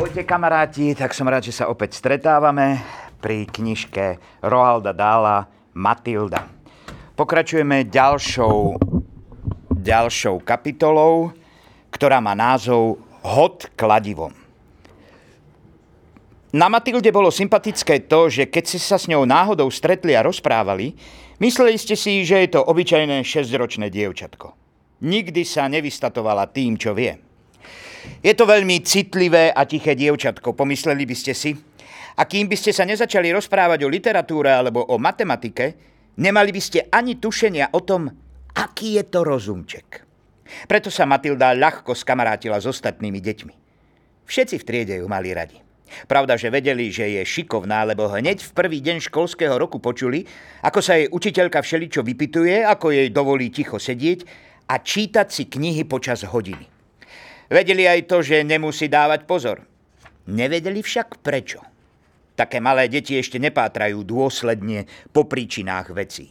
Ahojte kamaráti, tak som rád, že sa opäť stretávame pri knižke Roalda Dála Matilda. Pokračujeme ďalšou, ďalšou kapitolou, ktorá má názov Hod kladivom. Na Matilde bolo sympatické to, že keď ste sa s ňou náhodou stretli a rozprávali, mysleli ste si, že je to obyčajné 6-ročné dievčatko. Nikdy sa nevystatovala tým, čo vie. Je to veľmi citlivé a tiché dievčatko, pomysleli by ste si. A kým by ste sa nezačali rozprávať o literatúre alebo o matematike, nemali by ste ani tušenia o tom, aký je to rozumček. Preto sa Matilda ľahko skamarátila s ostatnými deťmi. Všetci v triede ju mali radi. Pravda, že vedeli, že je šikovná, lebo hneď v prvý deň školského roku počuli, ako sa jej učiteľka všeličo vypituje, ako jej dovolí ticho sedieť a čítať si knihy počas hodiny. Vedeli aj to, že nemusí dávať pozor. Nevedeli však prečo. Také malé deti ešte nepátrajú dôsledne po príčinách vecí.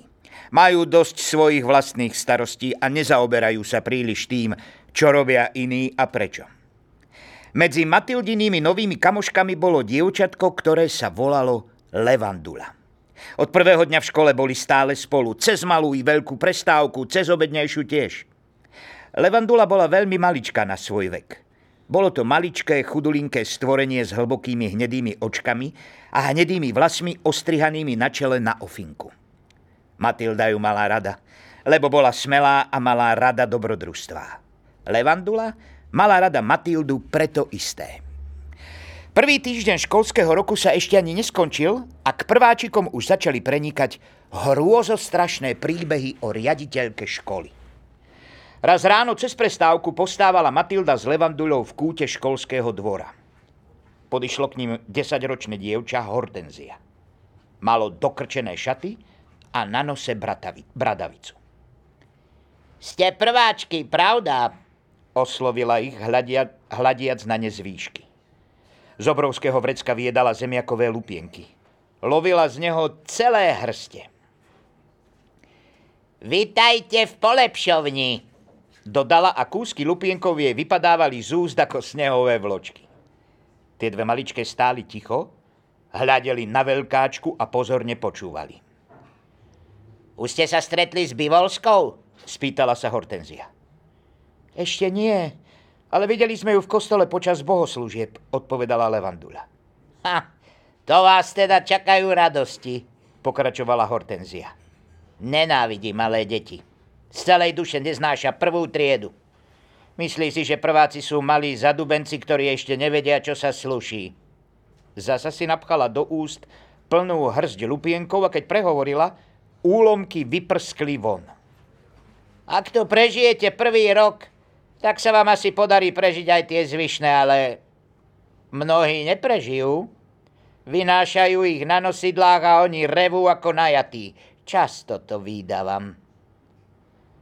Majú dosť svojich vlastných starostí a nezaoberajú sa príliš tým, čo robia iní a prečo. Medzi Matildinými novými kamoškami bolo dievčatko, ktoré sa volalo Levandula. Od prvého dňa v škole boli stále spolu, cez malú i veľkú prestávku, cez obednejšiu tiež. Levandula bola veľmi maličká na svoj vek. Bolo to maličké, chudulinké stvorenie s hlbokými hnedými očkami a hnedými vlasmi ostrihanými na čele na ofinku. Matilda ju mala rada, lebo bola smelá a mala rada dobrodružstvá. Levandula mala rada Matildu preto isté. Prvý týždeň školského roku sa ešte ani neskončil a k prváčikom už začali prenikať hrôzostrašné príbehy o riaditeľke školy. Raz ráno cez prestávku postávala Matilda s Levandulou v kúte školského dvora. Podišlo k ním desaťročné dievča Hortenzia. Malo dokrčené šaty a na nose bratavi, bradavicu. Ste prváčky, pravda? Oslovila ich, hľadia, hľadiac na ne z. Z obrovského vrecka vyjedala zemiakové lupienky. Lovila z neho celé hrste. Vítajte v polepšovni, dodala a kúsky lupienkov jej vypadávali z úst ako snehové vločky. Tie dve maličké stáli ticho, hľadeli na veľkáčku a pozorne počúvali. Už ste sa stretli s Bivolskou? spýtala sa Hortenzia. Ešte nie, ale videli sme ju v kostole počas bohoslúžieb, odpovedala Levandula. Ha, to vás teda čakajú radosti, pokračovala Hortenzia. Nenávidí malé deti. Z celej duše neznáša prvú triedu. Myslí si, že prváci sú malí zadubenci, ktorí ešte nevedia, čo sa sluší. Zasa si napchala do úst plnú hrzď lupienkov a keď prehovorila, úlomky vyprskli von. Ak to prežijete prvý rok, tak sa vám asi podarí prežiť aj tie zvyšné, ale mnohí neprežijú. Vynášajú ich na nosidlách a oni revú ako najatí. Často to výdavam.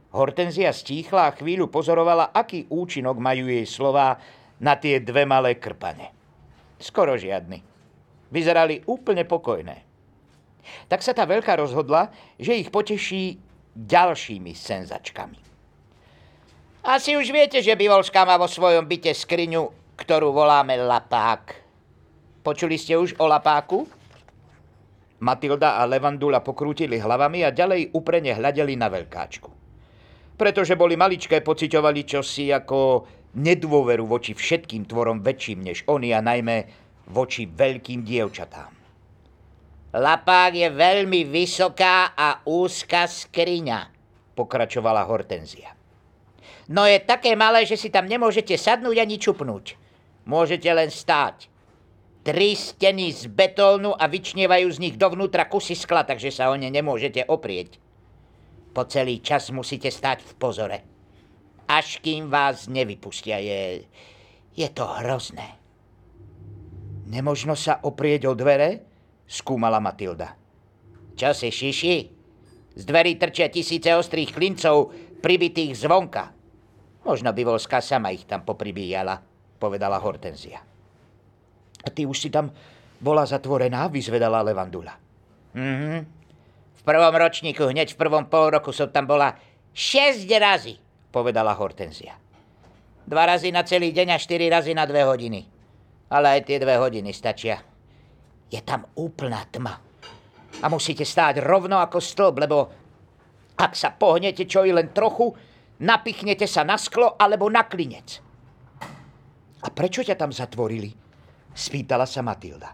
Hortenzia stíchla a chvíľu pozorovala, aký účinok majú jej slová na tie dve malé krpane. Skoro žiadny. Vyzerali úplne pokojné. Tak sa tá veľká rozhodla, že ich poteší ďalšími senzačkami. Asi už viete, že Bivolská má vo svojom byte skriňu, ktorú voláme lapák. Počuli ste už o lapáku? Matilda a Levandula pokrútili hlavami a ďalej uprene hľadeli na veľkáčku pretože boli maličké, pociťovali čosi ako nedôveru voči všetkým tvorom väčším než oni a najmä voči veľkým dievčatám. Lapák je veľmi vysoká a úzka skriňa, pokračovala Hortenzia. No je také malé, že si tam nemôžete sadnúť ani čupnúť. Môžete len stáť. Tri steny z betónu a vyčnievajú z nich dovnútra kusy skla, takže sa o ne nemôžete oprieť. Po celý čas musíte stať v pozore. Až kým vás nevypustia, je, je to hrozné. Nemožno sa oprieť o dvere? Skúmala Matilda. Čo si šiši? Z dverí trčia tisíce ostrých klincov, pribitých zvonka. Možno by Volská sama ich tam popribíjala, povedala Hortenzia. A ty už si tam bola zatvorená, vyzvedala Levandula. Mhm, prvom ročníku, hneď v prvom pol roku som tam bola 6 razy, povedala Hortenzia. Dva razy na celý deň a štyri razy na dve hodiny. Ale aj tie dve hodiny stačia. Je tam úplná tma. A musíte stáť rovno ako stĺp, lebo ak sa pohnete čo i len trochu, napichnete sa na sklo alebo na klinec. A prečo ťa tam zatvorili? Spýtala sa Matilda.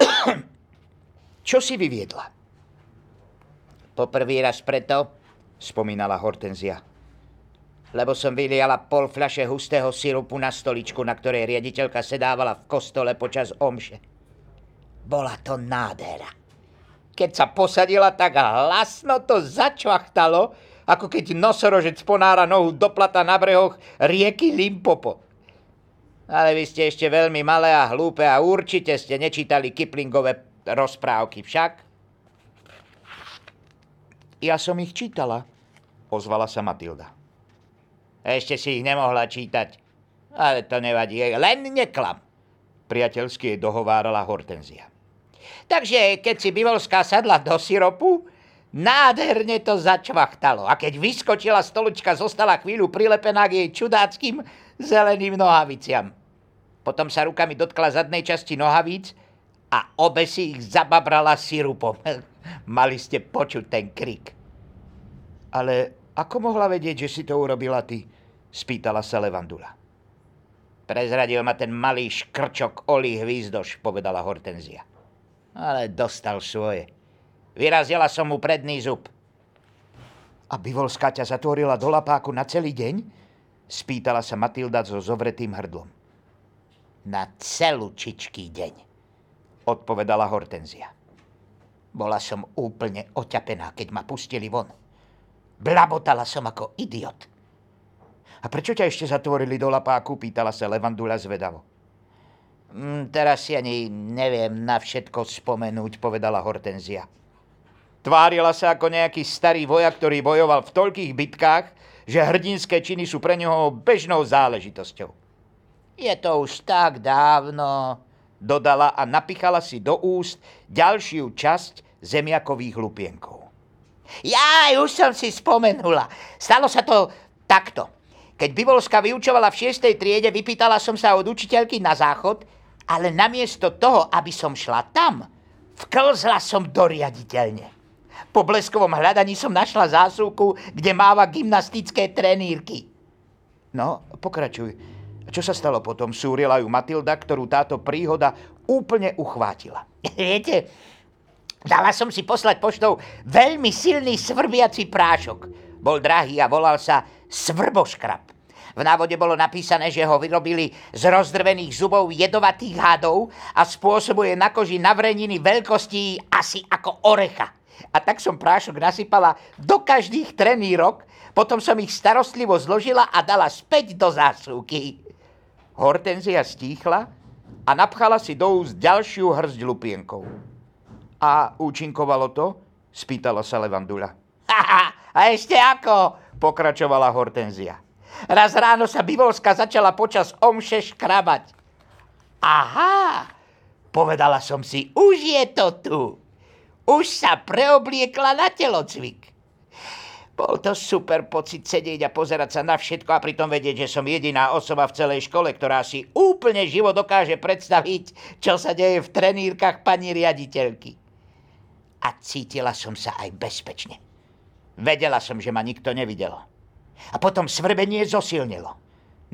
čo si vyviedla? Poprvý raz preto, spomínala Hortenzia, lebo som vyliala pol fľaše hustého sirupu na stoličku, na ktorej riaditeľka sedávala v kostole počas omše. Bola to nádhera. Keď sa posadila, tak hlasno to začvachtalo, ako keď nosorožec ponára nohu do plata na brehoch rieky Limpopo. Ale vy ste ešte veľmi malé a hlúpe a určite ste nečítali Kiplingové rozprávky však. Ja som ich čítala, ozvala sa Matilda. Ešte si ich nemohla čítať, ale to nevadí, len neklam, priateľsky jej dohovárala Hortenzia. Takže keď si Bivolská sadla do siropu, nádherne to začvachtalo. A keď vyskočila stolička, zostala chvíľu prilepená k jej čudáckým zeleným nohaviciam. Potom sa rukami dotkla zadnej časti nohavíc a obe si ich zababrala sirupom. Mali ste počuť ten krik. Ale ako mohla vedieť, že si to urobila ty? Spýtala sa Levandula. Prezradil ma ten malý škrčok Oli Hvízdoš, povedala Hortenzia. Ale dostal svoje. Vyrazila som mu predný zub. A Bivolská ťa zatvorila do lapáku na celý deň? Spýtala sa Matilda so zovretým hrdlom na celúčičký deň, odpovedala Hortenzia. Bola som úplne oťapená, keď ma pustili von. Blabotala som ako idiot. A prečo ťa ešte zatvorili do lapáku? Pýtala sa Levandula zvedavo. Mm, teraz si ani neviem na všetko spomenúť, povedala Hortenzia. Tvárila sa ako nejaký starý vojak, ktorý bojoval v toľkých bitkách, že hrdinské činy sú pre neho bežnou záležitosťou. Je to už tak dávno, dodala a napichala si do úst ďalšiu časť zemiakových lupienkov. Ja už som si spomenula. Stalo sa to takto. Keď Bivolska vyučovala v 6. triede, vypýtala som sa od učiteľky na záchod, ale namiesto toho, aby som šla tam, vklzla som do. Po bleskovom hľadaní som našla zásuvku, kde máva gymnastické trenírky. No, pokračuj. Čo sa stalo potom? Súrila ju Matilda, ktorú táto príhoda úplne uchvátila. Viete, dala som si poslať poštou veľmi silný svrbiaci prášok. Bol drahý a volal sa svrboškrab. V návode bolo napísané, že ho vyrobili z rozdrvených zubov jedovatých hádov a spôsobuje na koži navreniny veľkosti asi ako orecha. A tak som prášok nasypala do každých trenírok, potom som ich starostlivo zložila a dala späť do zásuvky. Hortenzia stíchla a napchala si do úst ďalšiu hrzť lupienkov. A účinkovalo to? Spýtala sa Levandula. a ešte ako? Pokračovala Hortenzia. Raz ráno sa Bivolska začala počas omše škrabať. Aha, povedala som si, už je to tu. Už sa preobliekla na telocvik. Bol to super pocit sedieť a pozerať sa na všetko a pritom vedieť, že som jediná osoba v celej škole, ktorá si úplne živo dokáže predstaviť, čo sa deje v trenírkach pani riaditeľky. A cítila som sa aj bezpečne. Vedela som, že ma nikto nevidel. A potom svrbenie zosilnilo.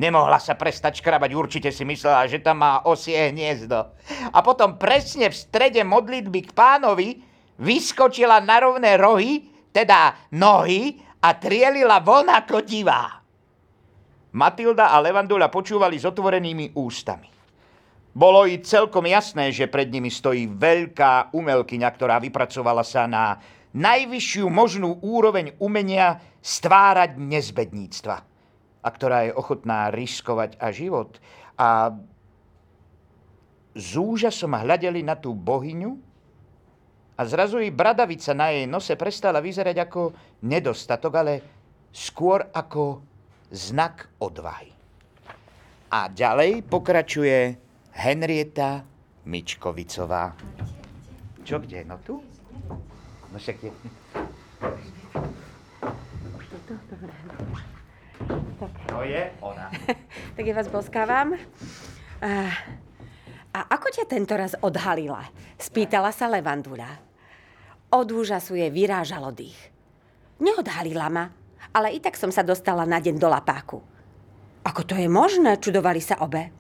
Nemohla sa prestať škrabať, určite si myslela, že tam má osie hniezdo. A potom presne v strede modlitby k pánovi vyskočila na rovné rohy teda nohy a trielila von ako divá. Matilda a Levandula počúvali s otvorenými ústami. Bolo i celkom jasné, že pred nimi stojí veľká umelkyňa, ktorá vypracovala sa na najvyššiu možnú úroveň umenia stvárať nezbedníctva a ktorá je ochotná riskovať a život. A z úžasom hľadeli na tú bohyňu, a zrazu i bradavica na jej nose prestala vyzerať ako nedostatok, ale skôr ako znak odvahy. A ďalej pokračuje Henrieta Mičkovicová. Čo kde? No tu? No však je... Tak. To je ona. tak ja vás boskávam. A ako ťa tento raz odhalila? Spýtala sa Levandula. Od úžasu je vyrážalo dých. Neodhalila ma, ale i tak som sa dostala na deň do lapáku. Ako to je možné? Čudovali sa obe.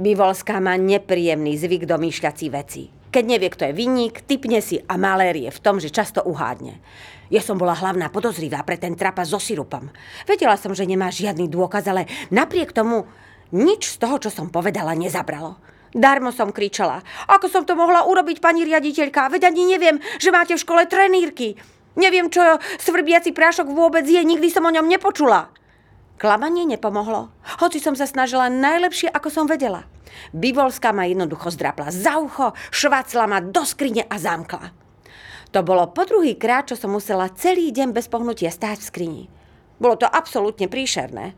Bivolská má nepríjemný zvyk domýšľací veci. Keď nevie, kto je vinník, typne si a malérie v tom, že často uhádne. Ja som bola hlavná podozrivá pre ten trapa so sirupom. Vedela som, že nemá žiadny dôkaz, ale napriek tomu nič z toho, čo som povedala, nezabralo. Darmo som kričala. Ako som to mohla urobiť, pani riaditeľka? Veď ani neviem, že máte v škole trenírky. Neviem, čo svrbiaci prášok vôbec je, nikdy som o ňom nepočula. Klamanie nepomohlo, hoci som sa snažila najlepšie, ako som vedela. Bivolská ma jednoducho zdrapla za ucho, švacla ma do skrine a zamkla. To bolo po druhý krát, čo som musela celý deň bez pohnutia stáť v skrini. Bolo to absolútne príšerné.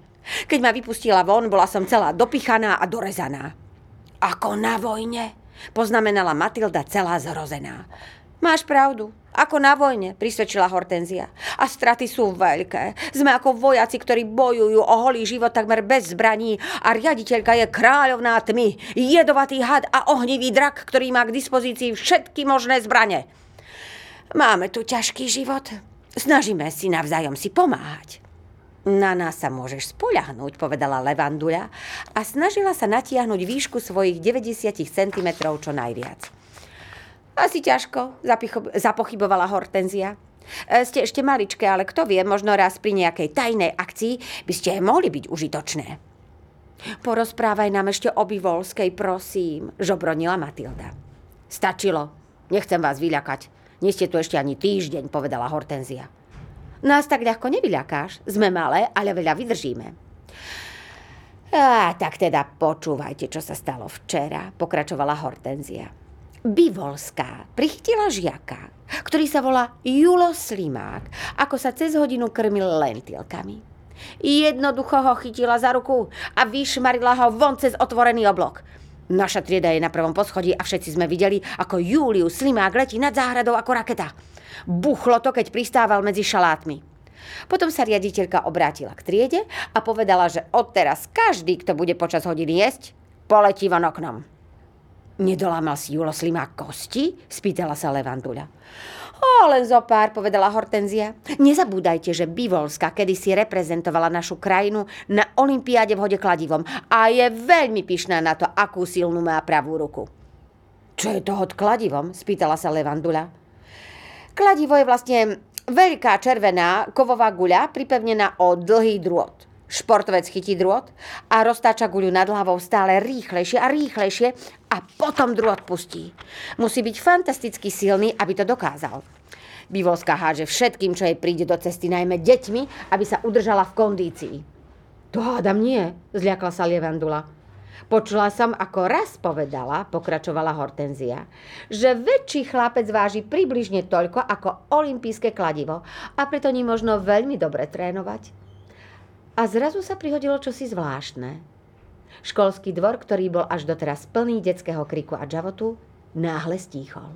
Keď ma vypustila von, bola som celá dopichaná a dorezaná. Ako na vojne, poznamenala Matilda celá zrozená. Máš pravdu, ako na vojne, prisvedčila Hortenzia. A straty sú veľké. Sme ako vojaci, ktorí bojujú o holý život takmer bez zbraní a riaditeľka je kráľovná tmy, jedovatý had a ohnivý drak, ktorý má k dispozícii všetky možné zbrane. Máme tu ťažký život. Snažíme si navzájom si pomáhať. Na nás sa môžeš spoľahnúť, povedala Levanduľa a snažila sa natiahnuť výšku svojich 90 cm čo najviac. Asi ťažko, zapochybovala Hortenzia. E, ste ešte maličké, ale kto vie, možno raz pri nejakej tajnej akcii by ste mohli byť užitočné. Porozprávaj nám ešte o Bivolskej, prosím, žobronila Matilda. Stačilo, nechcem vás vyľakať. Nie ste tu ešte ani týždeň, povedala Hortenzia. Nás tak ľahko nevyľakáš. Sme malé, ale veľa vydržíme. Á, tak teda počúvajte, čo sa stalo včera, pokračovala Hortenzia. Bivolská prichytila žiaka, ktorý sa volá Julo Slimák, ako sa cez hodinu krmil lentilkami. Jednoducho ho chytila za ruku a vyšmarila ho von cez otvorený oblok. Naša trieda je na prvom poschodí a všetci sme videli, ako Júliu Slimák letí nad záhradou ako raketa. Buchlo to, keď pristával medzi šalátmi. Potom sa riaditeľka obrátila k triede a povedala, že odteraz každý, kto bude počas hodiny jesť, poletí von oknom. Nedolámal si Julo Slimák kosti? Spýtala sa Levanduľa. O, len zo pár, povedala Hortenzia. Nezabúdajte, že Bivolska kedysi reprezentovala našu krajinu na Olympiáde v hode kladivom a je veľmi pyšná na to, akú silnú má pravú ruku. Čo je to hod kladivom? spýtala sa Levandula. Kladivo je vlastne veľká červená kovová guľa pripevnená o dlhý drôt. Športovec chytí drôt a roztáča guľu nad hlavou stále rýchlejšie a rýchlejšie a potom drôt pustí. Musí byť fantasticky silný, aby to dokázal. Bivolská háže všetkým, čo jej príde do cesty, najmä deťmi, aby sa udržala v kondícii. To hádam nie, zľakla sa Lievandula. Počula som, ako raz povedala, pokračovala Hortenzia, že väčší chlapec váži približne toľko ako olimpijské kladivo a preto ní možno veľmi dobre trénovať. A zrazu sa prihodilo čosi zvláštne. Školský dvor, ktorý bol až doteraz plný detského kriku a džavotu, náhle stíchol.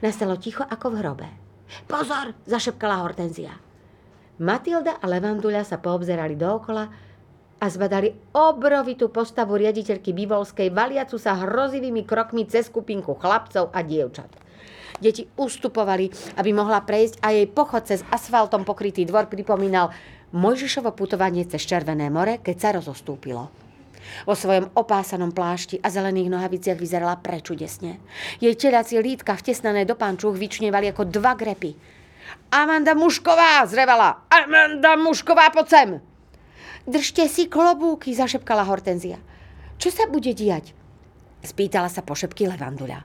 Nastalo ticho ako v hrobe. Pozor, zašepkala Hortenzia. Matilda a Levanduľa sa poobzerali dookola a zbadali obrovitú postavu riaditeľky Bivolskej, valiacu sa hrozivými krokmi cez skupinku chlapcov a dievčat. Deti ustupovali, aby mohla prejsť a jej pochod cez asfaltom pokrytý dvor pripomínal Mojžišovo putovanie cez Červené more, keď sa rozostúpilo. Vo svojom opásanom plášti a zelených nohaviciach vyzerala prečudesne. Jej telacie lítka vtesnané do pančúch vyčnievali ako dva grepy. Amanda Mušková, zrevala. Amanda Mušková, poď sem. Držte si klobúky, zašepkala Hortenzia. Čo sa bude diať? Spýtala sa pošepky Levanduľa.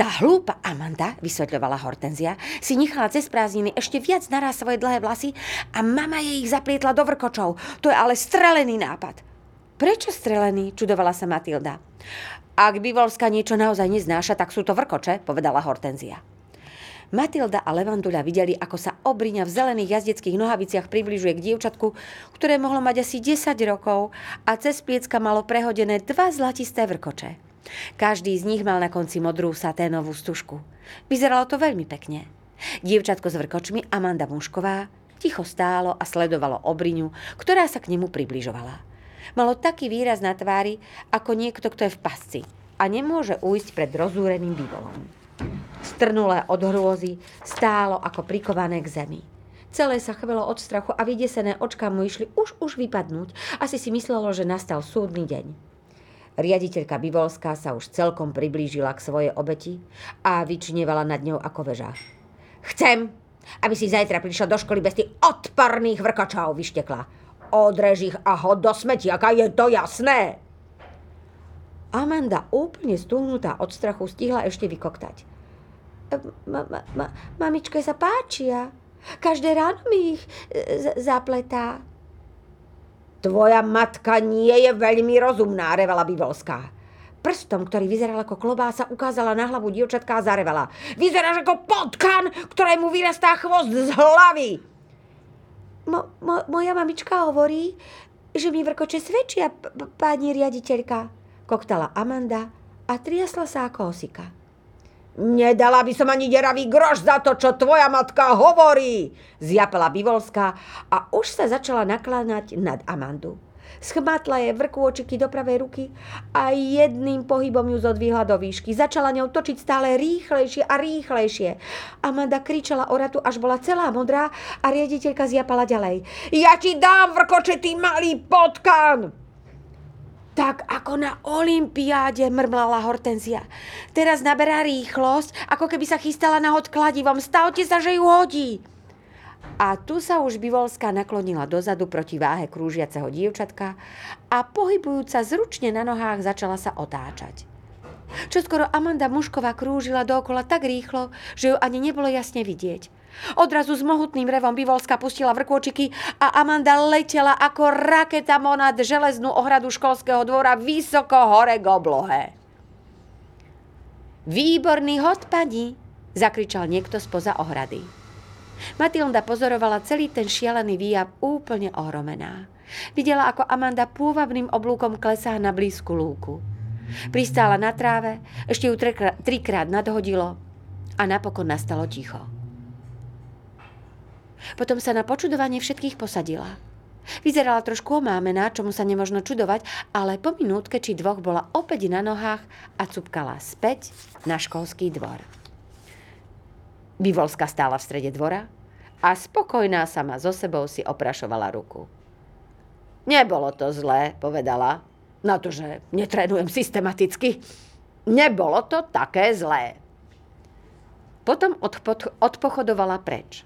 Tá hlúpa Amanda, vysvetľovala Hortenzia, si nechala cez prázdniny ešte viac naraz svoje dlhé vlasy a mama jej ich zaplietla do vrkočov. To je ale strelený nápad. Prečo strelený? čudovala sa Matilda. Ak Bivolska niečo naozaj neznáša, tak sú to vrkoče, povedala Hortenzia. Matilda a Levandula videli, ako sa obriňa v zelených jazdeckých nohaviciach približuje k dievčatku, ktoré mohlo mať asi 10 rokov a cez pliecka malo prehodené dva zlatisté vrkoče. Každý z nich mal na konci modrú saténovú stužku. Vyzeralo to veľmi pekne. Dievčatko s vrkočmi Amanda Mušková ticho stálo a sledovalo obriňu, ktorá sa k nemu približovala. Malo taký výraz na tvári, ako niekto, kto je v pasci. a nemôže ujsť pred rozúreným bivolom. Strnulé od hrôzy stálo ako prikované k zemi. Celé sa chvelo od strachu a vydesené očká mu išli už už vypadnúť. Asi si myslelo, že nastal súdny deň. Riaditeľka Bivolská sa už celkom priblížila k svojej obeti a vyčinevala nad ňou ako veža. Chcem, aby si zajtra prišla do školy bez tých odporných vrkočov, vyštekla. Odrež ich a hod do smetiaka, je to jasné. Amanda, úplne stúhnutá od strachu, stihla ešte vykoktať. Ma, ma, ma, mamičke sa páčia. Každé ráno mi ich e, zapletá. Tvoja matka nie je veľmi rozumná, revala Bivolská. Prstom, ktorý vyzeral ako klobása, ukázala na hlavu dievčatka a zarevala. Vyzeráš ako potkan, ktorému vyrastá chvost z hlavy. Mo, mo, moja mamička hovorí, že mi vrkoče svedčia, pani riaditeľka, koktala Amanda a triasla sa ako osika. Nedala by som ani deravý groš za to, čo tvoja matka hovorí, zjapela Bivolská a už sa začala nakláňať nad Amandu. Schmatla je vrkôčiky do pravej ruky a jedným pohybom ju zodvihla do výšky. Začala ňou točiť stále rýchlejšie a rýchlejšie. Amanda kričala o ratu, až bola celá modrá a riaditeľka zjapala ďalej. Ja ti dám vrkočetý malý potkan! Tak ako na olympiáde, mrmlala Hortenzia. Teraz naberá rýchlosť, ako keby sa chystala na hod kladivom. Stavte sa, že ju hodí. A tu sa už Bivolská naklonila dozadu proti váhe krúžiaceho dievčatka a pohybujúca zručne na nohách začala sa otáčať. Čo skoro Amanda Mušková krúžila dookola tak rýchlo, že ju ani nebolo jasne vidieť. Odrazu s mohutným revom Bivolska pustila vrkôčiky a Amanda letela ako raketa monad železnú ohradu školského dvora vysoko hore k oblohe. Výborný hod, pani, zakričal niekto spoza ohrady. Matilda pozorovala celý ten šialený výjav úplne ohromená. Videla, ako Amanda pôvabným oblúkom klesá na blízku lúku. Pristála na tráve, ešte ju trikrát nadhodilo a napokon nastalo ticho. Potom sa na počudovanie všetkých posadila. Vyzerala trošku omámená, čomu sa nemožno čudovať, ale po minútke či dvoch bola opäť na nohách a cupkala späť na školský dvor. Bivolska stála v strede dvora a spokojná sama so sebou si oprašovala ruku. Nebolo to zlé, povedala, na to, že netrénujem systematicky. Nebolo to také zlé. Potom odpochodovala preč.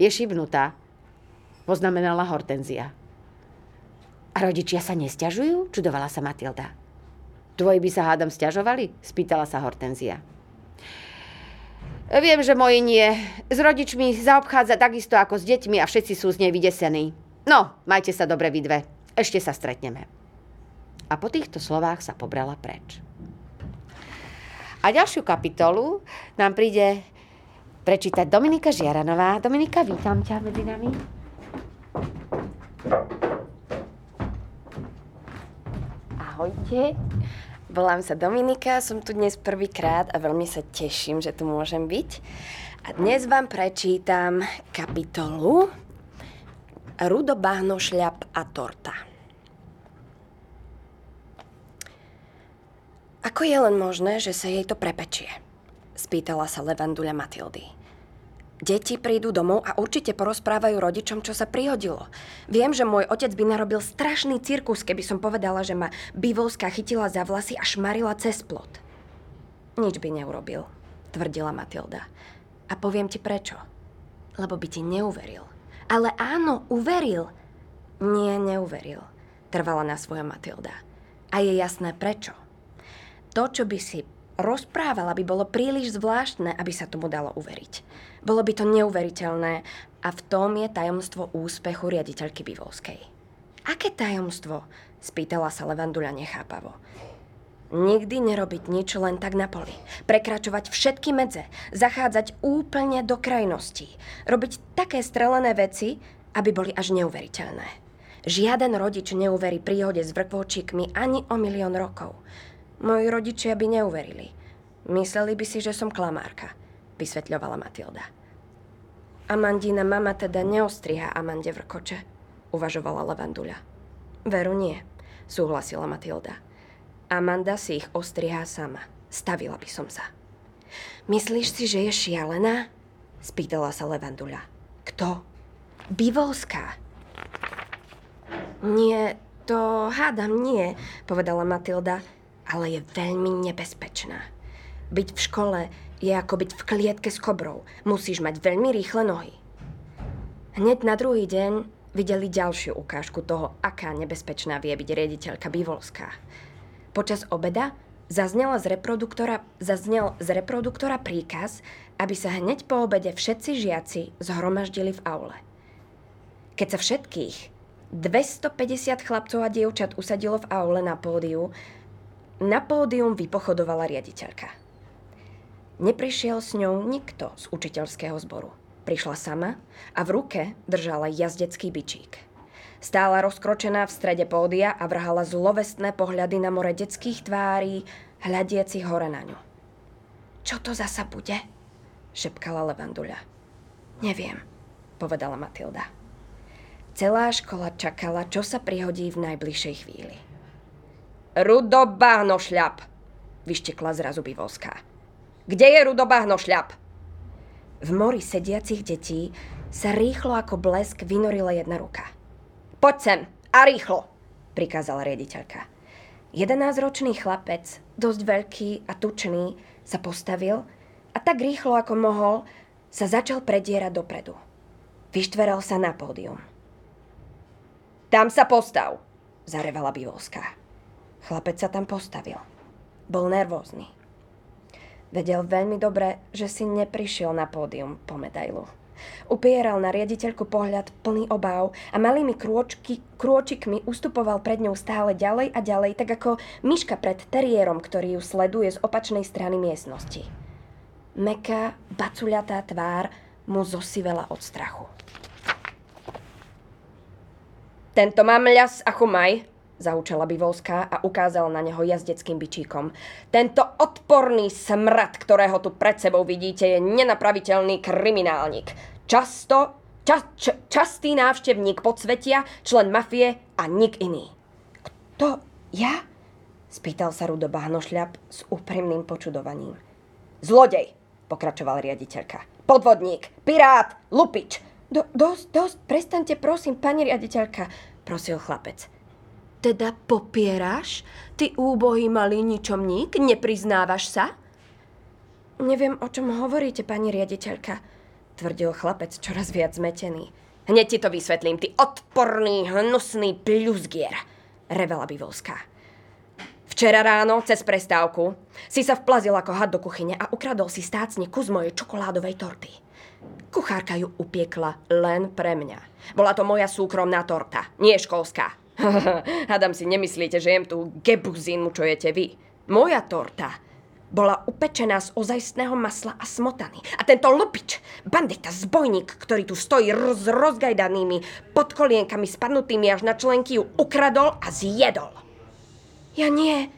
Je šibnutá, poznamenala Hortenzia. A rodičia sa nesťažujú? Čudovala sa Matilda. Tvoji by sa hádam stiažovali? Spýtala sa Hortenzia. Viem, že moji nie. S rodičmi zaobchádza takisto ako s deťmi a všetci sú z nej vydesení. No, majte sa dobre vy dve. Ešte sa stretneme. A po týchto slovách sa pobrala preč. A ďalšiu kapitolu nám príde prečítať Dominika Žiaranová. Dominika, vítam ťa medzi nami. Ahojte. Volám sa Dominika, som tu dnes prvýkrát a veľmi sa teším, že tu môžem byť. A dnes vám prečítam kapitolu Rudo, bahno, šľap a torta. Ako je len možné, že sa jej to prepečie? Spýtala sa Levanduľa Matildy. Deti prídu domov a určite porozprávajú rodičom, čo sa prihodilo. Viem, že môj otec by narobil strašný cirkus, keby som povedala, že ma Bivolská chytila za vlasy a šmarila cez plot. Nič by neurobil, tvrdila Matilda. A poviem ti prečo. Lebo by ti neuveril. Ale áno, uveril. Nie, neuveril, trvala na svojom Matilda. A je jasné prečo. To, čo by si rozprávala, by bolo príliš zvláštne, aby sa tomu dalo uveriť. Bolo by to neuveriteľné a v tom je tajomstvo úspechu riaditeľky Bivolskej. Aké tajomstvo? Spýtala sa Levanduľa nechápavo. Nikdy nerobiť nič len tak na poli. Prekračovať všetky medze. Zachádzať úplne do krajností. Robiť také strelené veci, aby boli až neuveriteľné. Žiaden rodič neuverí príhode s vrkvočíkmi ani o milión rokov. Moji rodičia by neuverili. Mysleli by si, že som klamárka, vysvetľovala Matilda. Amandina mama teda neostriha Amande vrkoče, uvažovala Levanduľa. Veru nie, súhlasila Matilda. Amanda si ich ostrihá sama. Stavila by som sa. Myslíš si, že je šialená? Spýtala sa Levanduľa. Kto? Bivolská. Nie, to hádam nie, povedala Matilda, ale je veľmi nebezpečná. Byť v škole je ako byť v klietke s kobrou. Musíš mať veľmi rýchle nohy. Hneď na druhý deň videli ďalšiu ukážku toho, aká nebezpečná vie byť riaditeľka Bivolská. Počas obeda zaznela z reproduktora, zaznel z reproduktora príkaz, aby sa hneď po obede všetci žiaci zhromaždili v aule. Keď sa všetkých 250 chlapcov a dievčat usadilo v aule na pódiu, na pódium vypochodovala riaditeľka. Neprišiel s ňou nikto z učiteľského zboru. Prišla sama a v ruke držala jazdecký bičík. Stála rozkročená v strede pódia a vrhala zlovestné pohľady na more detských tvárí, hľadiacich hore na ňu. Čo to zasa bude? šepkala Levanduľa. Neviem, povedala Matilda. Celá škola čakala, čo sa prihodí v najbližšej chvíli. Rudo šľap, vyštekla zrazu Bivolská. Kde je Rudo šľap? V mori sediacich detí sa rýchlo ako blesk vynorila jedna ruka – Poď sem a rýchlo, prikázala riaditeľka. 11-ročný chlapec, dosť veľký a tučný, sa postavil a tak rýchlo ako mohol sa začal predierať dopredu. Vyštveral sa na pódium. Tam sa postav, zarevala Bivolská. Chlapec sa tam postavil. Bol nervózny. Vedel veľmi dobre, že si neprišiel na pódium po medailu. Upieral na riaditeľku pohľad plný obáv a malými krôčky, krôčikmi ustupoval pred ňou stále ďalej a ďalej, tak ako myška pred teriérom, ktorý ju sleduje z opačnej strany miestnosti. Meká, bacuľatá tvár mu zosivela od strachu. Tento mám ľas a chumaj, zaučala Bivolská a ukázala na neho jazdeckým bičíkom. Tento odporný smrad, ktorého tu pred sebou vidíte, je nenapraviteľný kriminálnik. Často, ča, č, častý návštevník podsvetia, člen mafie a nik iný. Kto? Ja? Spýtal sa Rudo Bahnošľap s úprimným počudovaním. Zlodej, pokračoval riaditeľka. Podvodník, pirát, lupič. Do, dosť, dosť, prestante prosím, pani riaditeľka, prosil chlapec. Teda popieráš? Ty úbohý malý ničomník? Nepriznávaš sa? Neviem, o čom hovoríte, pani riaditeľka, tvrdil chlapec čoraz viac zmetený. Hneď ti to vysvetlím, ty odporný, hnusný pľuzgier, revela Bivolská. Včera ráno, cez prestávku, si sa vplazil ako had do kuchyne a ukradol si stácne kus mojej čokoládovej torty. Kuchárka ju upiekla len pre mňa. Bola to moja súkromná torta, nie školská. Hadam si nemyslíte, že jem tú gebuzínu, čo jete vy. Moja torta bola upečená z ozajstného masla a smotany. A tento lupič, bandita, zbojník, ktorý tu stojí s rozgajdanými podkolienkami spadnutými až na členky, ju ukradol a zjedol. Ja nie.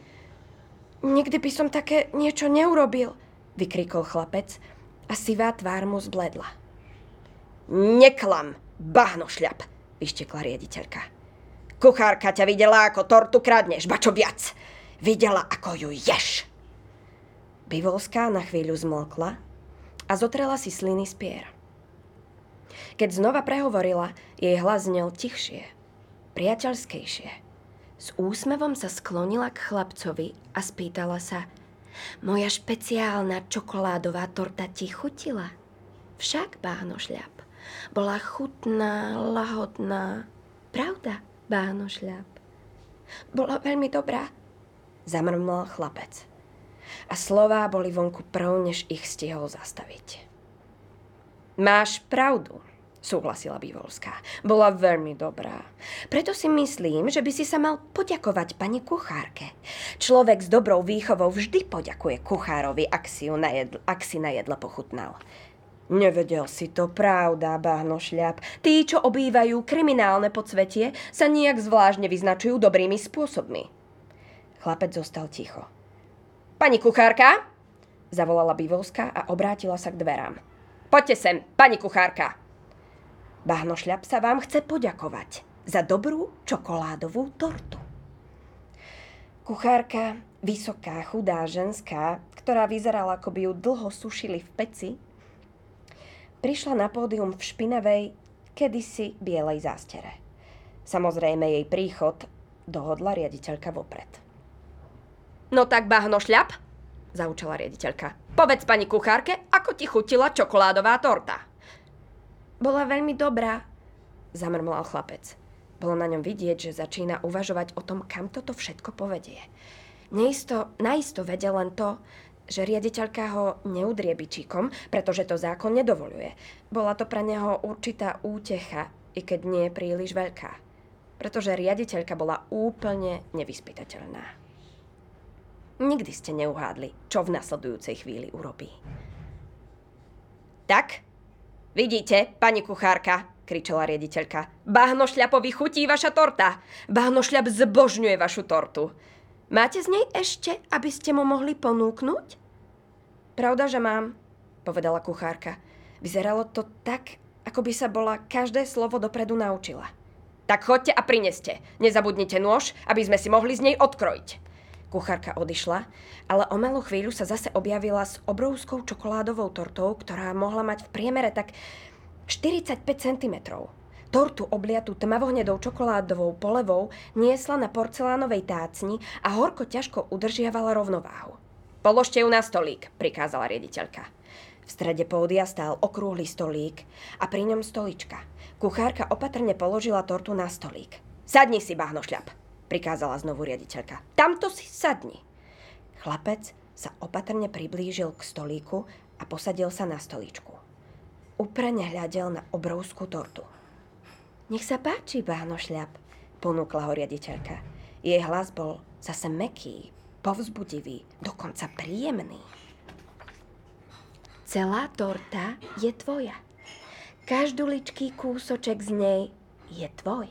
Nikdy by som také niečo neurobil, vykrikol chlapec a sivá tvár mu zbledla. Neklam, bahnošľap, vyštekla riaditeľka. Kuchárka ťa videla, ako tortu kradneš, ba čo viac. Videla, ako ju ješ. Bivolská na chvíľu zmlkla a zotrela si sliny z pier. Keď znova prehovorila, jej hlas znel tichšie, priateľskejšie. S úsmevom sa sklonila k chlapcovi a spýtala sa Moja špeciálna čokoládová torta ti chutila? Však, báno šľap, bola chutná, lahodná. Pravda, báno šľap? Bola veľmi dobrá, zamrmlal chlapec a slová boli vonku prv, než ich stihol zastaviť. Máš pravdu, súhlasila Bivolská. Bola veľmi dobrá. Preto si myslím, že by si sa mal poďakovať pani kuchárke. Človek s dobrou výchovou vždy poďakuje kuchárovi, ak si, ju najedl, ak si na jedlo pochutnal. Nevedel si to, pravda, báhno šľap. Tí, čo obývajú kriminálne podsvetie, sa nijak zvláštne vyznačujú dobrými spôsobmi. Chlapec zostal ticho. Pani kuchárka? Zavolala Bivovská a obrátila sa k dverám. Poďte sem, pani kuchárka. Bahnošľap sa vám chce poďakovať za dobrú čokoládovú tortu. Kuchárka, vysoká, chudá ženská, ktorá vyzerala, ako by ju dlho sušili v peci, prišla na pódium v špinavej, kedysi bielej zástere. Samozrejme jej príchod dohodla riaditeľka vopred. No tak bahno šľap, zaučala riaditeľka. Povedz pani kuchárke, ako ti chutila čokoládová torta. Bola veľmi dobrá, zamrmlal chlapec. Bolo na ňom vidieť, že začína uvažovať o tom, kam toto všetko povedie. Neisto, naisto vedel len to, že riaditeľka ho neudrie bičíkom, pretože to zákon nedovoluje. Bola to pre neho určitá útecha, i keď nie je príliš veľká. Pretože riaditeľka bola úplne nevyspytateľná. Nikdy ste neuhádli, čo v nasledujúcej chvíli urobí. Tak, vidíte, pani kuchárka, kričala riaditeľka. Bahno šľapovi chutí vaša torta. Bahno šľap zbožňuje vašu tortu. Máte z nej ešte, aby ste mu mohli ponúknuť? Pravda, že mám, povedala kuchárka. Vyzeralo to tak, ako by sa bola každé slovo dopredu naučila. Tak chodte a prineste. Nezabudnite nôž, aby sme si mohli z nej odkrojiť. Kuchárka odišla, ale o malú chvíľu sa zase objavila s obrovskou čokoládovou tortou, ktorá mohla mať v priemere tak 45 cm. Tortu obliatu tmavohnedou čokoládovou polevou niesla na porcelánovej tácni a horko ťažko udržiavala rovnováhu. Položte ju na stolík, prikázala riediteľka. V strede pódia stál okrúhly stolík a pri ňom stolička. Kuchárka opatrne položila tortu na stolík. Sadni si, bahnošľap, prikázala znovu riaditeľka. Tamto si sadni. Chlapec sa opatrne priblížil k stolíku a posadil sa na stoličku. Uprene hľadel na obrovskú tortu. Nech sa páči, báno šľap, ponúkla ho riaditeľka. Jej hlas bol zase meký, povzbudivý, dokonca príjemný. Celá torta je tvoja. Každuličký kúsoček z nej je tvoj.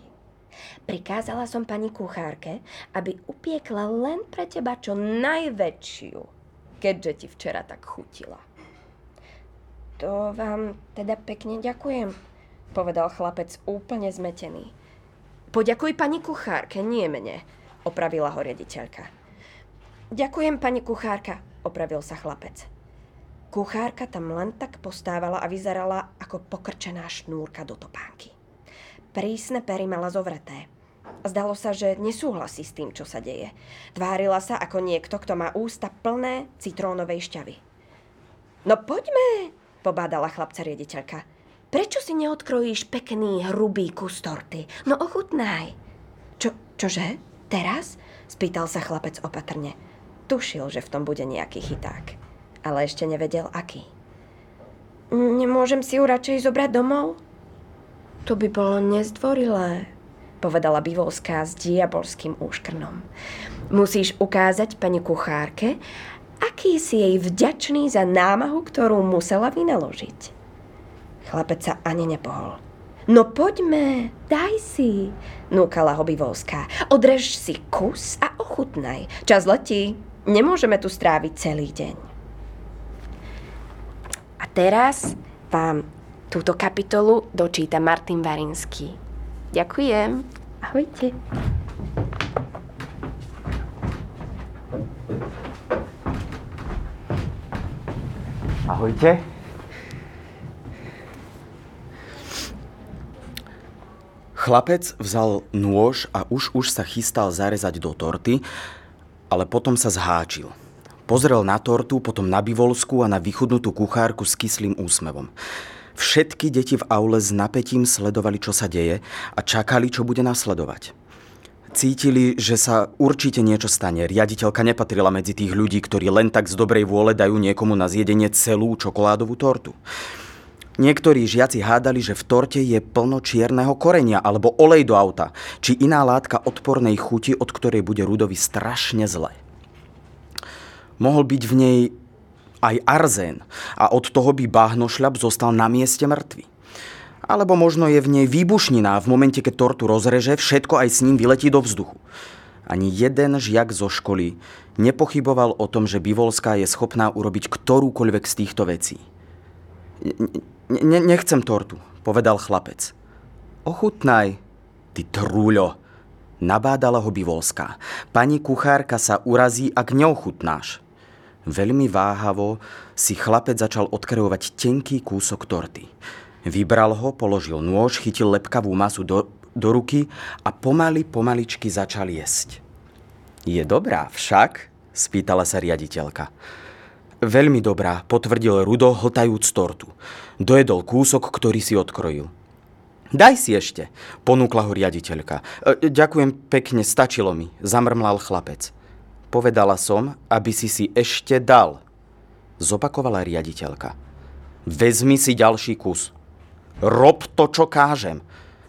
Prikázala som pani kuchárke, aby upiekla len pre teba čo najväčšiu, keďže ti včera tak chutila. To vám teda pekne ďakujem, povedal chlapec úplne zmetený. Poďakuj pani kuchárke, nie mne, opravila ho riaditeľka. Ďakujem, pani kuchárka, opravil sa chlapec. Kuchárka tam len tak postávala a vyzerala ako pokrčená šnúrka do topánky. Prísne pery mala zovreté. Zdalo sa, že nesúhlasí s tým, čo sa deje. Tvárila sa ako niekto, kto má ústa plné citrónovej šťavy. No poďme, pobádala chlapca riediteľka. Prečo si neodkrojíš pekný, hrubý kus torty? No ochutnaj. Čo, čože? Teraz? Spýtal sa chlapec opatrne. Tušil, že v tom bude nejaký chyták. Ale ešte nevedel, aký. Nemôžem si ju radšej zobrať domov? To by bolo nezdvorilé, povedala Bivolská s diabolským úškrnom. Musíš ukázať pani kuchárke, aký si jej vďačný za námahu, ktorú musela vynaložiť. Chlapec sa ani nepohol. No poďme, daj si, núkala ho Bivolská. Odrež si kus a ochutnaj. Čas letí. Nemôžeme tu stráviť celý deň. A teraz vám túto kapitolu dočíta Martin Varinský. Ďakujem. Ahojte. Ahojte. Chlapec vzal nôž a už už sa chystal zarezať do torty, ale potom sa zháčil. Pozrel na tortu, potom na bivolskú a na vychudnutú kuchárku s kyslým úsmevom. Všetky deti v aule s napätím sledovali, čo sa deje a čakali, čo bude nasledovať. Cítili, že sa určite niečo stane. Riaditeľka nepatrila medzi tých ľudí, ktorí len tak z dobrej vôle dajú niekomu na zjedenie celú čokoládovú tortu. Niektorí žiaci hádali, že v torte je plno čierneho korenia alebo olej do auta, či iná látka odpornej chuti, od ktorej bude Rudovi strašne zle. Mohol byť v nej aj arzén a od toho by báhnošľap zostal na mieste mŕtvy. Alebo možno je v nej výbušnina a v momente, keď tortu rozreže, všetko aj s ním vyletí do vzduchu. Ani jeden žiak zo školy nepochyboval o tom, že Bivolská je schopná urobiť ktorúkoľvek z týchto vecí. Ne, nechcem tortu, povedal chlapec. Ochutnaj, ty trúľo, Nabádala ho Bivolská. Pani kuchárka sa urazí, ak neochutnáš. Veľmi váhavo si chlapec začal odkrevovať tenký kúsok torty. Vybral ho, položil nôž, chytil lepkavú masu do, do ruky a pomaly, pomaličky začal jesť. Je dobrá však? spýtala sa riaditeľka. Veľmi dobrá, potvrdil Rudo, hltajúc tortu. Dojedol kúsok, ktorý si odkrojil. Daj si ešte, ponúkla ho riaditeľka. E, ďakujem pekne, stačilo mi, zamrmlal chlapec. Povedala som, aby si si ešte dal, zopakovala riaditeľka. Vezmi si ďalší kus. Rob to, čo kážem.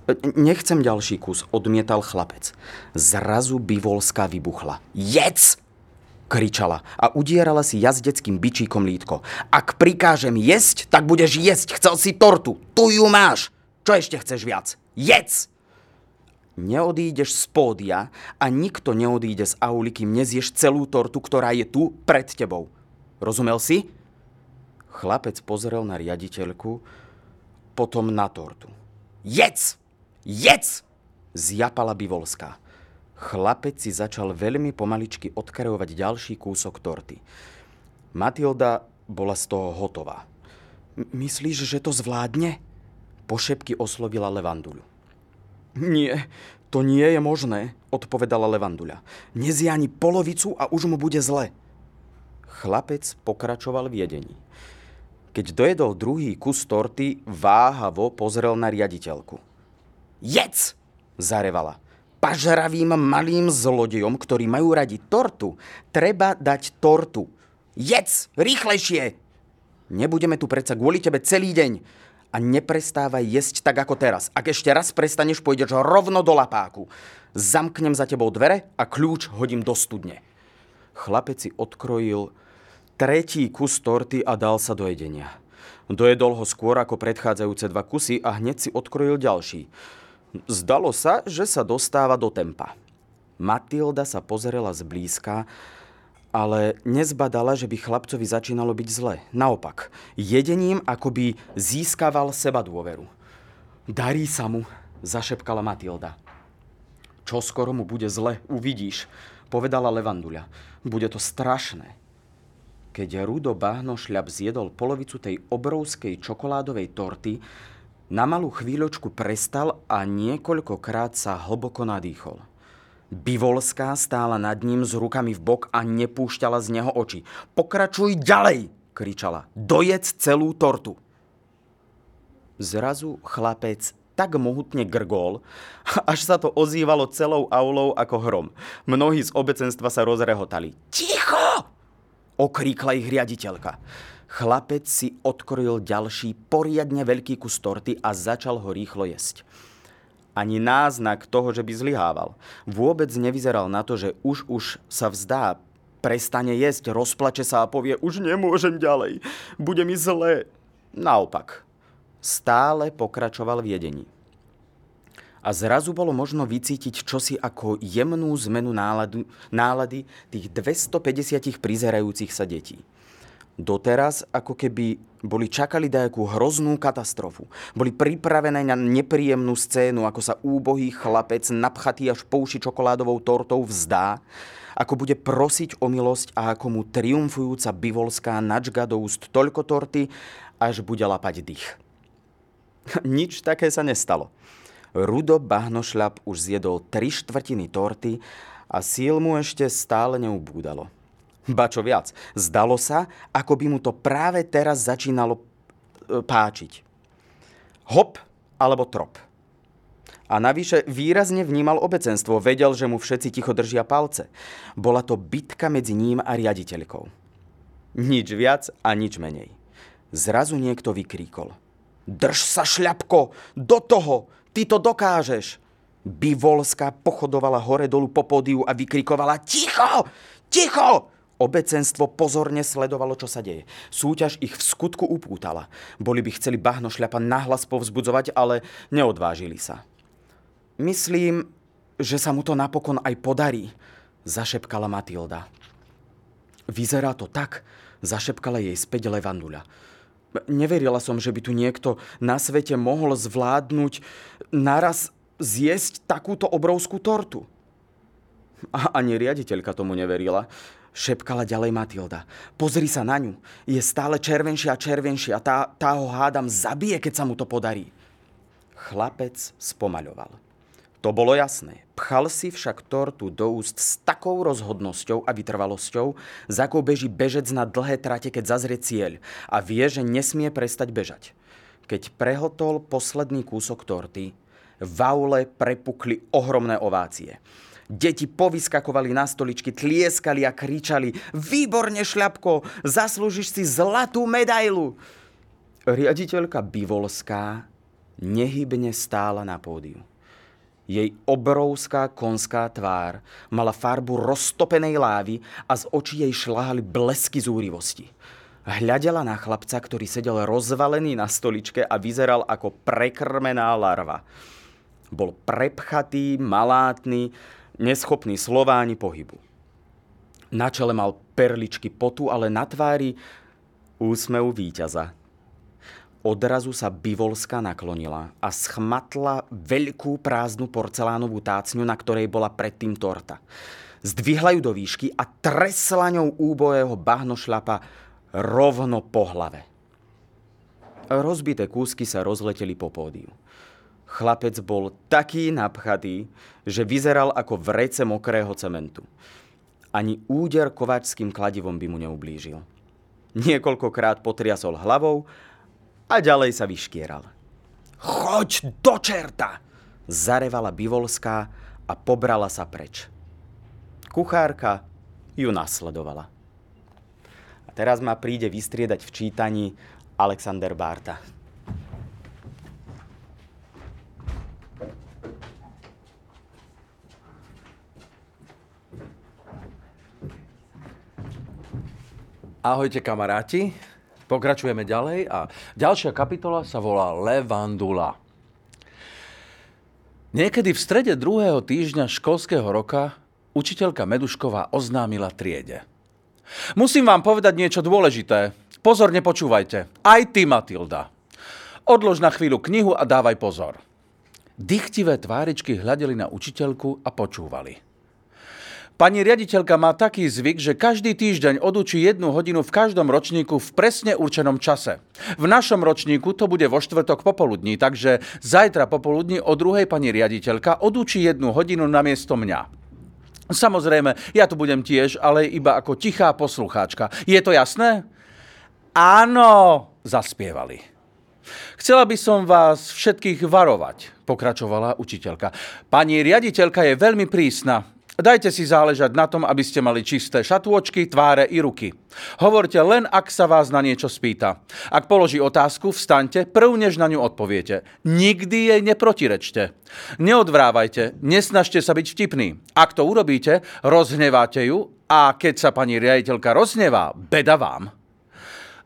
E, nechcem ďalší kus, odmietal chlapec. Zrazu Bivolská vybuchla. Jedz! Kričala a udierala si jazdeckým bičíkom lítko. Ak prikážem jesť, tak budeš jesť. Chcel si tortu. Tu ju máš. Čo ešte chceš viac? Jedz! Neodídeš z pódia a nikto neodíde z auly, kým nezieš celú tortu, ktorá je tu pred tebou. Rozumel si? Chlapec pozrel na riaditeľku, potom na tortu. Jedz! Jedz! Zjapala Bivolská. Chlapec si začal veľmi pomaličky odkarovať ďalší kúsok torty. Matilda bola z toho hotová. Myslíš, že to zvládne? Pošepky oslovila Levanduľu. Nie, to nie je možné, odpovedala Levanduľa. Nezie ani polovicu a už mu bude zle. Chlapec pokračoval v jedení. Keď dojedol druhý kus torty, váhavo pozrel na riaditeľku. Jedz! zarevala. Pažravým malým zlodejom, ktorí majú radi tortu, treba dať tortu. Jedz! Rýchlejšie! Nebudeme tu predsa kvôli tebe celý deň a neprestávaj jesť tak ako teraz. Ak ešte raz prestaneš, pôjdeš rovno do lapáku. Zamknem za tebou dvere a kľúč hodím do studne. Chlapec si odkrojil tretí kus torty a dal sa do jedenia. Dojedol ho skôr ako predchádzajúce dva kusy a hneď si odkrojil ďalší. Zdalo sa, že sa dostáva do tempa. Matilda sa pozerala zblízka ale nezbadala, že by chlapcovi začínalo byť zle. Naopak, jedením akoby získaval seba dôveru. Darí sa mu, zašepkala Matilda. Čo skoro mu bude zle, uvidíš, povedala Levanduľa. Bude to strašné. Keď Rudo Bahno šľap zjedol polovicu tej obrovskej čokoládovej torty, na malú chvíľočku prestal a niekoľkokrát sa hlboko nadýchol. Bivolská stála nad ním s rukami v bok a nepúšťala z neho oči. Pokračuj ďalej, kričala. Dojedz celú tortu. Zrazu chlapec tak mohutne grgol, až sa to ozývalo celou aulou ako hrom. Mnohí z obecenstva sa rozrehotali. Ticho! Okríkla ich riaditeľka. Chlapec si odkrojil ďalší poriadne veľký kus torty a začal ho rýchlo jesť ani náznak toho, že by zlyhával. Vôbec nevyzeral na to, že už už sa vzdá, prestane jesť, rozplače sa a povie, už nemôžem ďalej, bude mi zle. Naopak, stále pokračoval v jedení. A zrazu bolo možno vycítiť čosi ako jemnú zmenu náladu, nálady tých 250 prizerajúcich sa detí. Doteraz ako keby boli čakali dajakú hroznú katastrofu. Boli pripravené na nepríjemnú scénu, ako sa úbohý chlapec napchatý až po uši čokoládovou tortou vzdá, ako bude prosiť o milosť a ako mu triumfujúca bivolská načga do úst toľko torty, až bude lapať dých. Nič také sa nestalo. Rudo Bahnošľap už zjedol tri štvrtiny torty a síl mu ešte stále neubúdalo. Ba čo viac, zdalo sa, ako by mu to práve teraz začínalo e, páčiť. Hop alebo trop. A navyše výrazne vnímal obecenstvo, vedel, že mu všetci ticho držia palce. Bola to bitka medzi ním a riaditeľkou. Nič viac a nič menej. Zrazu niekto vykríkol. Drž sa, šľapko! Do toho! Ty to dokážeš! Bivolská pochodovala hore dolu po pódiu a vykrikovala Ticho! Ticho! Obecenstvo pozorne sledovalo, čo sa deje. Súťaž ich v skutku upútala. Boli by chceli bahno šľapa nahlas povzbudzovať, ale neodvážili sa. Myslím, že sa mu to napokon aj podarí, zašepkala Matilda. Vyzerá to tak, zašepkala jej späť Levanduľa. Neverila som, že by tu niekto na svete mohol zvládnuť naraz zjesť takúto obrovskú tortu. A ani riaditeľka tomu neverila. Šepkala ďalej Matilda. Pozri sa na ňu. Je stále červenšia a červenšia. Tá, tá ho hádam zabije, keď sa mu to podarí. Chlapec spomaľoval. To bolo jasné. Pchal si však tortu do úst s takou rozhodnosťou a vytrvalosťou, za akou beží bežec na dlhé trate, keď zazrie cieľ a vie, že nesmie prestať bežať. Keď prehotol posledný kúsok torty, v aule prepukli ohromné ovácie. Deti povyskakovali na stoličky, tlieskali a kričali Výborne, šľapko, zaslúžiš si zlatú medailu. Riaditeľka Bivolská nehybne stála na pódiu. Jej obrovská konská tvár mala farbu roztopenej lávy a z očí jej šláhali blesky zúrivosti. Hľadela na chlapca, ktorý sedel rozvalený na stoličke a vyzeral ako prekrmená larva. Bol prepchatý, malátny, neschopný slova ani pohybu. Na čele mal perličky potu, ale na tvári úsmev víťaza. Odrazu sa Bivolska naklonila a schmatla veľkú prázdnu porcelánovú tácňu, na ktorej bola predtým torta. Zdvihla ju do výšky a tresla ňou úbojeho bahnošľapa rovno po hlave. Rozbité kúsky sa rozleteli po pódiu. Chlapec bol taký napchatý, že vyzeral ako vrece mokrého cementu. Ani úder kovačským kladivom by mu neublížil. Niekoľkokrát potriasol hlavou a ďalej sa vyškieral. Choď do čerta! Zarevala Bivolská a pobrala sa preč. Kuchárka ju nasledovala. A teraz ma príde vystriedať v čítaní Alexander Bárta. Ahojte kamaráti, pokračujeme ďalej a ďalšia kapitola sa volá Levandula. Niekedy v strede druhého týždňa školského roka učiteľka Medušková oznámila triede. Musím vám povedať niečo dôležité. Pozorne počúvajte. Aj ty, Matilda. Odlož na chvíľu knihu a dávaj pozor. Dychtivé tváričky hľadeli na učiteľku a počúvali. Pani riaditeľka má taký zvyk, že každý týždeň odučí jednu hodinu v každom ročníku v presne určenom čase. V našom ročníku to bude vo štvrtok popoludní, takže zajtra popoludní o druhej pani riaditeľka odučí jednu hodinu na miesto mňa. Samozrejme, ja tu budem tiež, ale iba ako tichá poslucháčka. Je to jasné? Áno, zaspievali. Chcela by som vás všetkých varovať, pokračovala učiteľka. Pani riaditeľka je veľmi prísna. Dajte si záležať na tom, aby ste mali čisté šatôčky, tváre i ruky. Hovorte len, ak sa vás na niečo spýta. Ak položí otázku, vstaňte, prv než na ňu odpoviete. Nikdy jej neprotirečte. Neodvrávajte, nesnažte sa byť vtipný. Ak to urobíte, rozhneváte ju a keď sa pani riaditeľka roznevá, beda vám.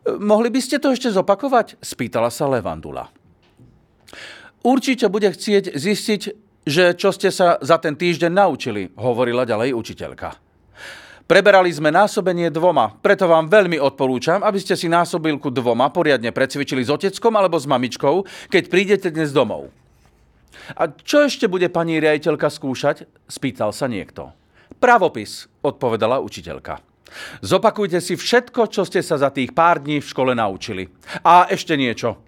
Mohli by ste to ešte zopakovať? Spýtala sa Levandula. Určite bude chcieť zistiť, že čo ste sa za ten týždeň naučili, hovorila ďalej učiteľka. Preberali sme násobenie dvoma, preto vám veľmi odporúčam, aby ste si násobilku dvoma poriadne precvičili s oteckom alebo s mamičkou, keď prídete dnes domov. A čo ešte bude pani riaditeľka skúšať? Spýtal sa niekto. Pravopis, odpovedala učiteľka. Zopakujte si všetko, čo ste sa za tých pár dní v škole naučili. A ešte niečo.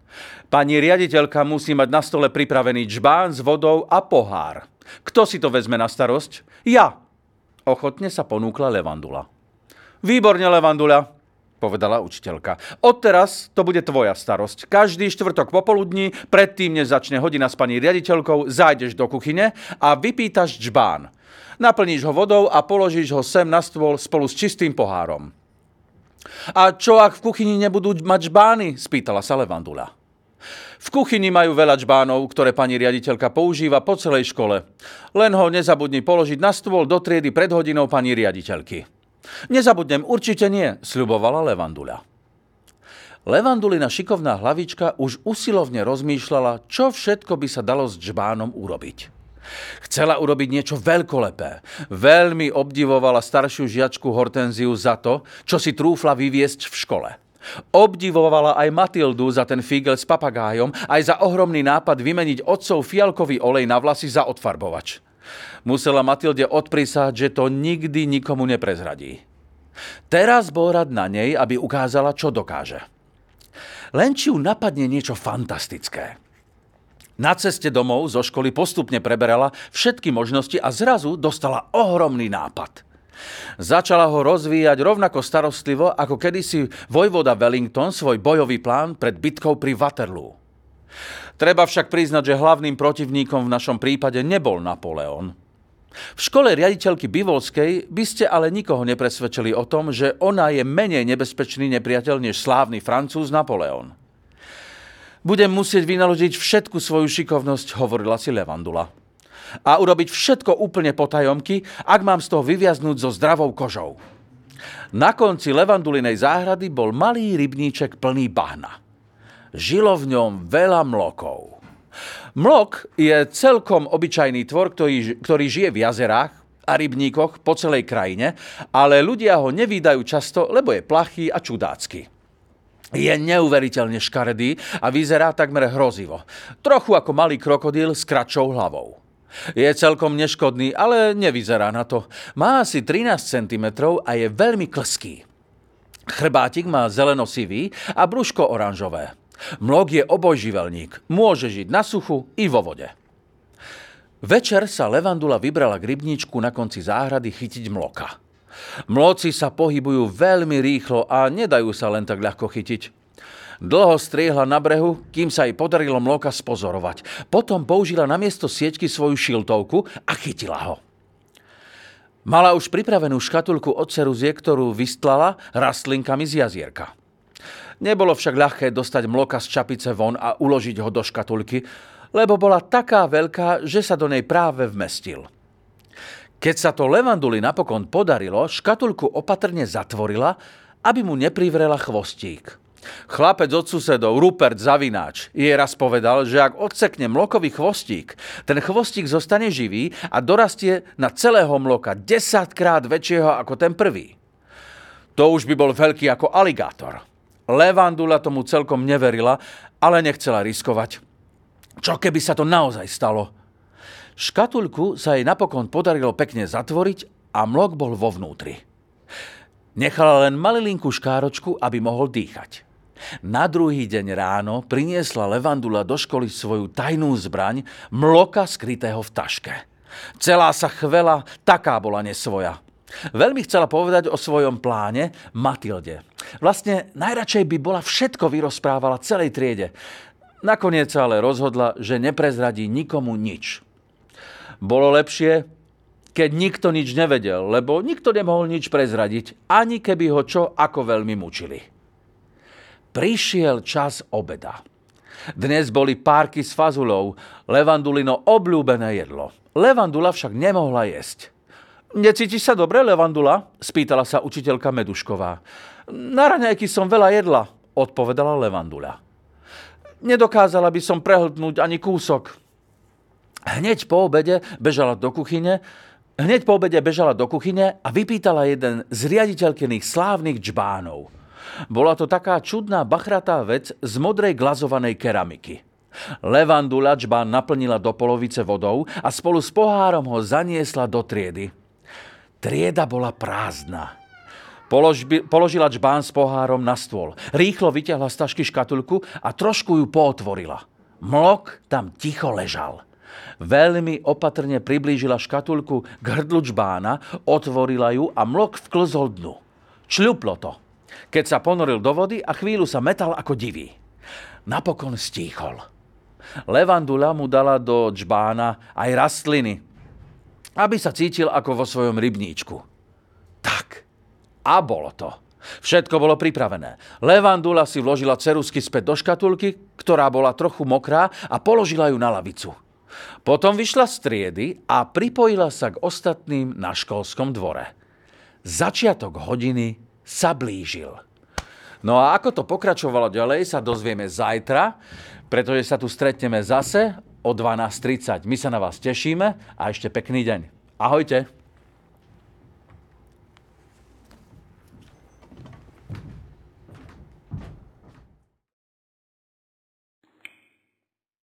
Pani riaditeľka musí mať na stole pripravený čbán s vodou a pohár. Kto si to vezme na starosť? Ja. Ochotne sa ponúkla Levandula. Výborne, Levandula, povedala učiteľka. Odteraz to bude tvoja starosť. Každý štvrtok popoludní, predtým, než začne hodina s pani riaditeľkou, zájdeš do kuchyne a vypýtaš čbán. Naplníš ho vodou a položíš ho sem na stôl spolu s čistým pohárom. A čo ak v kuchyni nebudú mať žbány? spýtala sa Levandula. V kuchyni majú veľa čbánov, ktoré pani riaditeľka používa po celej škole. Len ho nezabudni položiť na stôl do triedy pred hodinou pani riaditeľky. Nezabudnem, určite nie, sľubovala Levandula. Levandulina šikovná hlavička už usilovne rozmýšľala, čo všetko by sa dalo s čbánom urobiť. Chcela urobiť niečo veľkolepé. Veľmi obdivovala staršiu žiačku Hortenziu za to, čo si trúfla vyviesť v škole. Obdivovala aj Matildu za ten figel s papagájom, aj za ohromný nápad vymeniť otcov fialkový olej na vlasy za odfarbovač. Musela Matilde odprísať, že to nikdy nikomu neprezradí. Teraz bol rad na nej, aby ukázala, čo dokáže. Len či ju napadne niečo fantastické. Na ceste domov zo školy postupne preberala všetky možnosti a zrazu dostala ohromný nápad. Začala ho rozvíjať rovnako starostlivo, ako kedysi vojvoda Wellington svoj bojový plán pred bitkou pri Waterloo. Treba však priznať, že hlavným protivníkom v našom prípade nebol Napoleon. V škole riaditeľky Bivolskej by ste ale nikoho nepresvedčili o tom, že ona je menej nebezpečný nepriateľ než slávny francúz Napoleon. Budem musieť vynaložiť všetku svoju šikovnosť, hovorila si Levandula. A urobiť všetko úplne potajomky, ak mám z toho vyviaznúť so zdravou kožou. Na konci levandulinej záhrady bol malý rybníček plný bahna. Žilo v ňom veľa mlokov. Mlok je celkom obyčajný tvor, ktorý, ktorý žije v jazerách a rybníkoch po celej krajine, ale ľudia ho nevídajú často, lebo je plachý a čudácky. Je neuveriteľne škaredý a vyzerá takmer hrozivo. Trochu ako malý krokodíl s kratšou hlavou. Je celkom neškodný, ale nevyzerá na to. Má asi 13 cm a je veľmi klský. Chrbátik má zeleno-sivý a brúško oranžové. Mlok je obojživelník. Môže žiť na suchu i vo vode. Večer sa Levandula vybrala k rybníčku na konci záhrady chytiť mloka. Mloci sa pohybujú veľmi rýchlo a nedajú sa len tak ľahko chytiť. Dlho striehla na brehu, kým sa jej podarilo mloka spozorovať. Potom použila na miesto sieťky svoju šiltovku a chytila ho. Mala už pripravenú škatulku od ceruzie, ktorú vystlala rastlinkami z jazierka. Nebolo však ľahké dostať mloka z čapice von a uložiť ho do škatulky, lebo bola taká veľká, že sa do nej práve vmestil. Keď sa to Levanduli napokon podarilo, škatulku opatrne zatvorila, aby mu neprivrela chvostík. Chlapec od susedov, Rupert Zavináč, jej raz povedal, že ak odsekne mlokový chvostík, ten chvostík zostane živý a dorastie na celého mloka 10 krát väčšieho ako ten prvý. To už by bol veľký ako aligátor. Levandula tomu celkom neverila, ale nechcela riskovať. Čo keby sa to naozaj stalo? Škatulku sa jej napokon podarilo pekne zatvoriť a mlok bol vo vnútri. Nechala len malilinkú škáročku, aby mohol dýchať. Na druhý deň ráno priniesla Levandula do školy svoju tajnú zbraň, mloka skrytého v taške. Celá sa chvela, taká bola nesvoja. Veľmi chcela povedať o svojom pláne Matilde. Vlastne najradšej by bola všetko vyrozprávala celej triede. Nakoniec ale rozhodla, že neprezradí nikomu nič. Bolo lepšie, keď nikto nič nevedel, lebo nikto nemohol nič prezradiť, ani keby ho čo ako veľmi mučili. Prišiel čas obeda. Dnes boli párky s fazulou, Levandulino obľúbené jedlo. Levandula však nemohla jesť. Necítiš sa dobre, Levandula? spýtala sa učiteľka Medušková. Na raňajky som veľa jedla, odpovedala Levandula. Nedokázala by som prehltnúť ani kúsok, Hneď po obede bežala do kuchyne, hneď po obede bežala do kuchyne a vypýtala jeden z riaditeľkených slávnych džbánov. Bola to taká čudná bachratá vec z modrej glazovanej keramiky. Levandula džbán naplnila do polovice vodou a spolu s pohárom ho zaniesla do triedy. Trieda bola prázdna. Položbi, položila džbán s pohárom na stôl. Rýchlo vyťahla z tašky škatulku a trošku ju pootvorila. Mlok tam ticho ležal. Veľmi opatrne priblížila škatulku k hrdlu čbána, otvorila ju a mlok vklzol dnu. Čľuplo to. Keď sa ponoril do vody a chvíľu sa metal ako divý. Napokon stíchol. Levandula mu dala do čbána aj rastliny, aby sa cítil ako vo svojom rybníčku. Tak. A bolo to. Všetko bolo pripravené. Levandula si vložila cerusky späť do škatulky, ktorá bola trochu mokrá a položila ju na lavicu. Potom vyšla z triedy a pripojila sa k ostatným na školskom dvore. Začiatok hodiny sa blížil. No a ako to pokračovalo ďalej, sa dozvieme zajtra, pretože sa tu stretneme zase o 12.30. My sa na vás tešíme a ešte pekný deň. Ahojte.